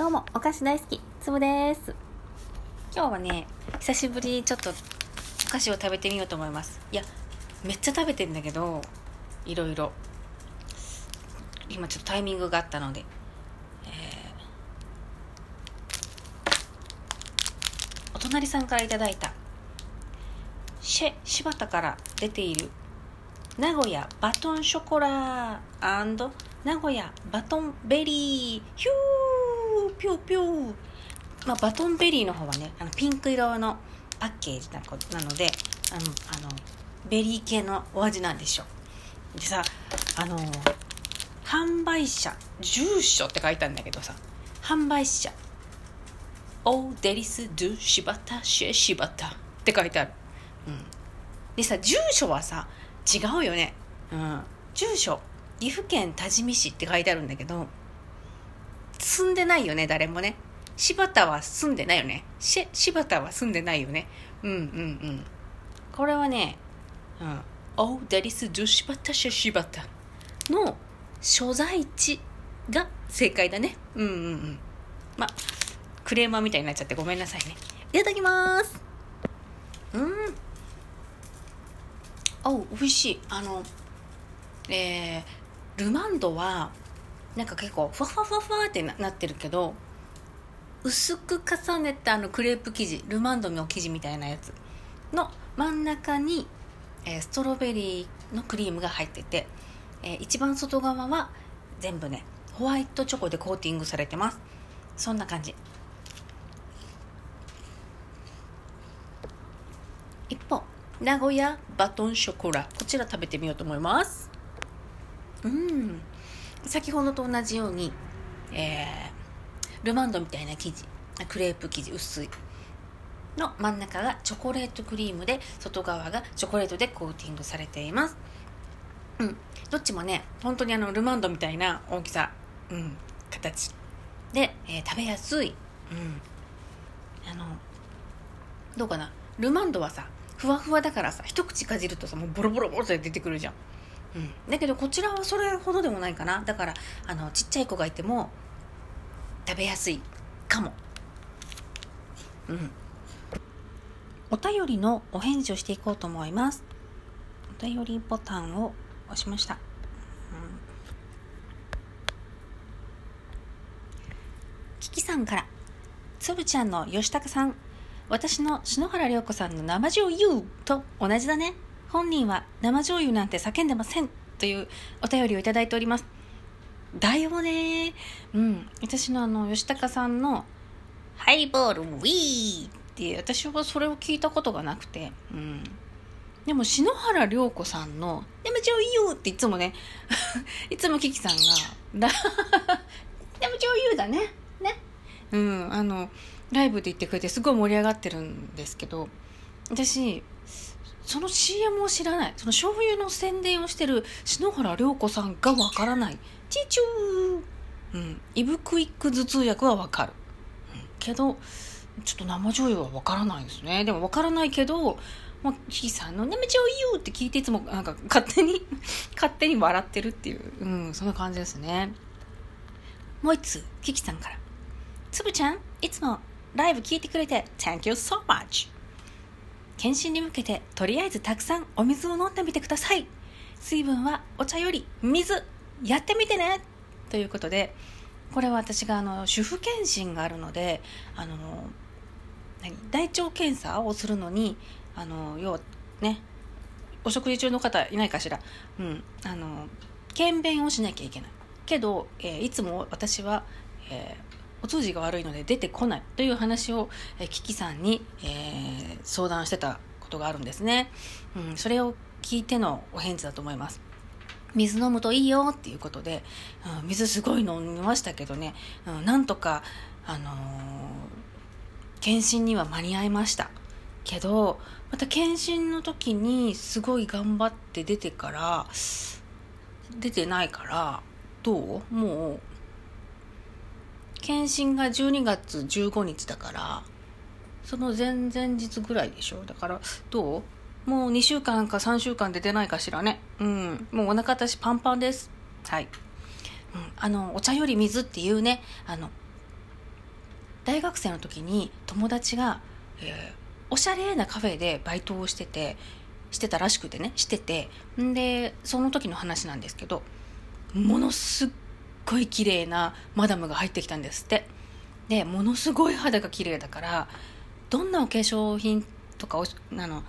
どうも、お菓子大好き、つぶです。今日はね、久しぶりにちょっとお菓子を食べてみようと思います。いや、めっちゃ食べてんだけど、いろいろ。今ちょっとタイミングがあったので。えーお隣さんからいただいた、シェ・柴田から出ている、名古屋バトンショコラ名古屋バトンベリーヒューピューピュー。まあ、バトンベリーの方はねあのピンク色のパッケージなこなのであのあのベリー系のお味なんでしょう。でさあの販売者住所って書いてあるんだけどさ販売者。 Aux Délices de Shibata・Chez Shibata って書いてある、うん、でさ住所はさ違うよね、うん、住所岐阜県多治見市って書いてあるんだけど住んでないよね誰もね。柴田は住んでないよね。し柴田は住んでないよね。うんうんうん。これはね「うん、オーデリス・ドゥ・シバタ・シェ・シバタ」の所在地が正解だね。うんうんうん。まあクレーマーみたいになっちゃってごめんなさいね。いただきます。うん。お美味しい。あのえー、ルマンドはなんか結構ふわふわふわふわってなってるけど薄く重ねたあのクレープ生地ルマンドの生地みたいなやつの真ん中に、えーストロベリーのクリームが入ってて、えー一番外側は全部ねホワイトチョコでコーティングされてます。そんな感じ。一方名古屋バトンショコラ。こちら食べてみようと思います。うん。先ほどと同じように、えールマンドみたいな生地クレープ生地薄い。の真ん中がチョコレートクリームで外側がチョコレートでコーティングされています。うん。どっちもね本当にあのルマンドみたいな大きさ、うん、形。で、えー食べやすい、うん、あのどうかな。ルマンドはさふわふわだからさ一口かじるとさもうボロボロボロって出てくるじゃん、うん、だけどこちらはそれほどでもないかな。だからあのちっちゃい子がいても食べやすい。かも。うん。お便りのお返事をしていこうと思います。お便りボタンを押しました、うん。キキさんから。つぶちゃんの吉高さん。私の篠原涼子さんの生醤油と同じだね。本人は生醤油なんて叫んでませんというお便りをいただいております。だよね。うん。私のあの吉高さんのハイボールウィーって私はそれを聞いたことがなくて。うん。でも篠原涼子さんの「生醤油」っていつもね いつもキキさんが「だ生醤油だね。ね。うん。あのライブで言ってくれてすごい盛り上がってるんですけど私その CM を知らない。その醤油の宣伝をしてる篠原涼子さんがわからない。チーチュー。うん。イブクイック頭痛薬はわかる、うん。けどちょっと生醤油はわからないですね。でもわからないけどまあ、キキさんの「生醤油」って聞いていつもなんか勝手に 勝手に笑ってるっていう、うん、そんな感じですね。もう一つキキさんから「つぶちゃんいつもライブ聞いてくれて Thank you so much」検診に向けてとりあえずたくさんお水を飲んでみてください。水分はお茶より水。やってみてね。ということでこれは私があの主婦検診があるのであの何大腸検査をするのにあの要はねお食事中の方いないかしら。うん。あの検便をしなきゃいけない。けど、えーいつも私は、えーお通じが悪いので出てこないという話を、えーキキさんに、えー相談してたことがあるんですね、うん、それを聞いてのお返事だと思います。水飲むといいよっていうことで、うん、水すごい飲みましたけどね、うん、なんとかあのー検診には間に合いました。けどまた検診の時にすごい頑張って出てから出てないからどう？もう検診が12月15日だからその前々日ぐらいでしょ。だからどう？もう2週間か3週間出てないかしらね。うん。もうお腹私パンパンです。はい、うん、あのお茶より水っていうね。あの大学生の時に友達が、えー、おしゃれなカフェでバイトをしててしてたらしくてね。してて。んでその時の話なんですけどものすっごい綺麗なマダムが入ってきたんですってでものすごい肌が綺麗だからどんなお化粧品とかおあの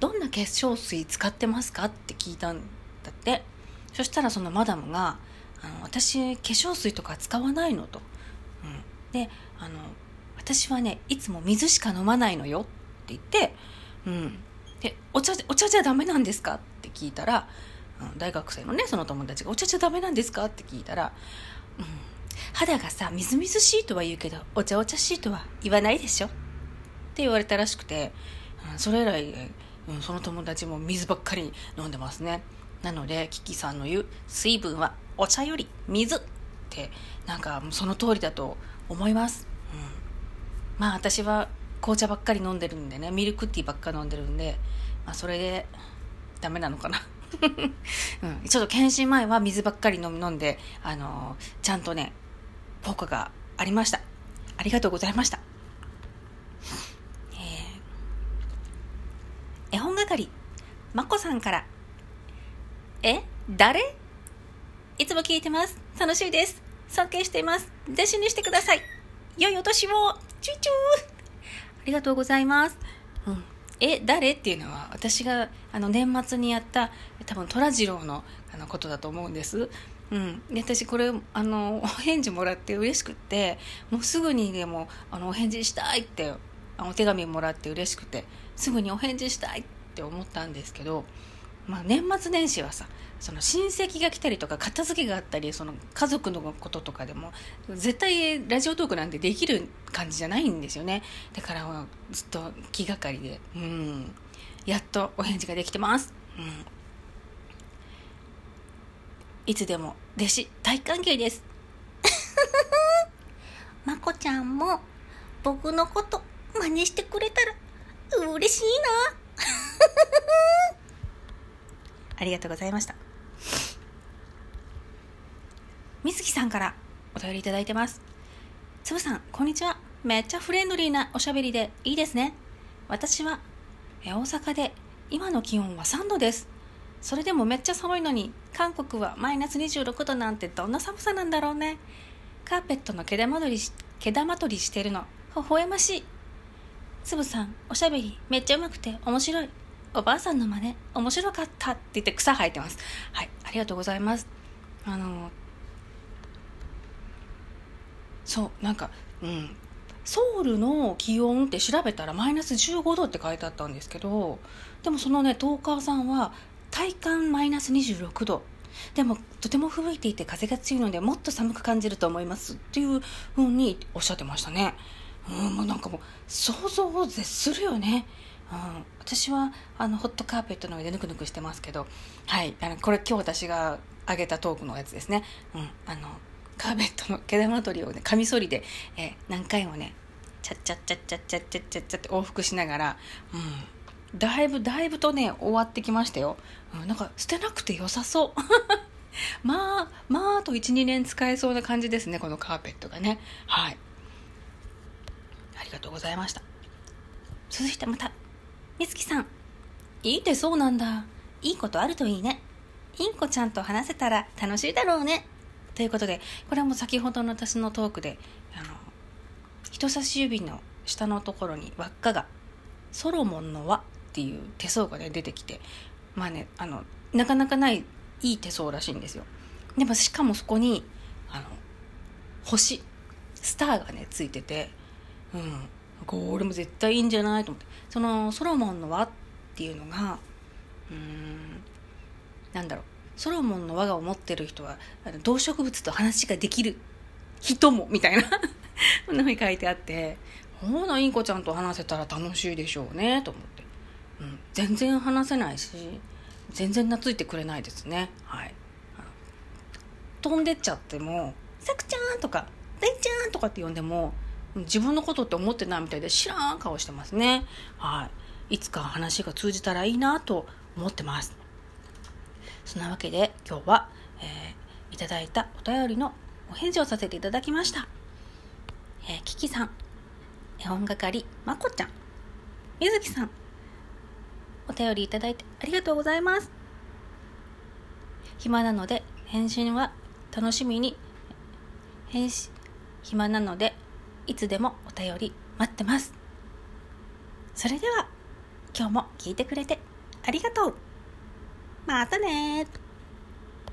どんな化粧水使ってますかって聞いたんだってそしたらそのマダムが「あの私化粧水とか使わないの」と。うん、であの「私はねいつも水しか飲まないのよ」って言って、うん、でお茶「お茶じゃダメなんですか?」って聞いたら、大学生のねその友達が「お茶じゃダメなんですか?」って聞いたら「うん、肌がさみずみずしいとは言うけどお茶お茶しいとは言わないでしょ」って言われたらしくて、うん、それ以来、うん、その友達も水ばっかり飲んでますね。なのでキキさんの言う水分はお茶より水ってなんかその通りだと思います、うん、まあ私は紅茶ばっかり飲んでるんでねミルクティーばっかり飲んでるんで、まあ、それでダメなのかな。うん、ちょっと検診前は水ばっかり飲んで、あのー、ちゃんとね効果がありました。ありがとうございました。え絵本係まこさんから。え誰？いつも聞いてます。楽しいです。尊敬しています。弟子にしてください。良いお年を。チューチュー。ありがとうございます、うん、え誰？っていうのは私があの年末にやった多分虎次郎のあのことだと思うんです。うん、で私これあのお返事もらって嬉しくってもうすぐにでもあのお返事したいってお手紙もらって嬉しくてすぐにお返事したいって思ったんですけど、まあ、年末年始はさその親戚が来たりとか片付けがあったりその家族のこととかでも絶対ラジオトークなんてできる感じじゃないんですよね。だからずっと気がかりでうん。やっとお返事ができてます、うん、いつでも弟子大歓迎です。まこちゃんも僕のこと真似してくれたら嬉しいな。ありがとうございました。水木さんからお便りいただいてます。つぶさんこんにちは。めっちゃフレンドリーなおしゃべりでいいですね。私は大阪で今の気温は3度です。それでもめっちゃ寒いのに韓国はマイナス26度なんてどんな寒さなんだろうね。カーペットの毛玉取り毛玉取りしてるの微笑ましい。つぶさん、おしゃべりめっちゃうまくて面白い。おばあさんの真似面白かったって言って草生えてます。はい、ありがとうございます。あの、そう、なんか、うん。ソウルの気温って調べたらマイナス15度って書いてあったんですけど、でもそのね、トーカーさんは体感マイナス26度。でもとても吹雪いていて風が強いのでもっと寒く感じると思いますっていうふうにおっしゃってましたね。うん、もうなんかもう想像を絶するよね。うん、私はあのホットカーペットの上でぬくぬくしてますけど、はい、あのこれ今日私が上げたトークのやつですね。うん、あのカーペットの毛玉取りをねカミソリで、えー、何回もねチャッチャッチャッチャッチャッチャッチャッチャって往復しながら、うん、だいぶだいぶとね終わってきましたよ。うん、なんか捨てなくて良さそう。まあまあと12年使えそうな感じですねこのカーペットがね。はいありがとうございました続いてまたみつきさん。いいってそうなんだ。いいことあるといいね。インコちゃんと話せたら楽しいだろうね。ということでこれはもう先ほどの私のトークであの人差し指の下のところに輪っかがソロモンの輪っていう手相がね出てきてまあねあのなかなかないいい手相らしいんですよ。でもしかもそこにあの星スターがねついててうん。これも絶対いいんじゃないと思って。そのソロモンの輪っていうのがうんなんだろう。ソロモンの輪が思ってる人は動植物と話ができる人もみたいな。そんなふうに書いてあってほなインコちゃんと話せたら楽しいでしょうねと思って、うん、全然話せないし全然懐いてくれないですね。はい。飛んでっちゃっても「さくちゃん」とか「大ちゃん」とかって呼んでも自分のことって思ってないみたいで知らん顔してますね。はい。いつか話が通じたらいいなと思ってます。そんなわけで今日は、えー、いただいたお便りのお返事をさせていただきました。えー、キキさん絵本係まこちゃんみずきさんお便りいただいてありがとうございます暇なので返信は楽しみに返信暇なのでいつでもお便り待ってます。それでは今日も聞いてくれてありがとう。またね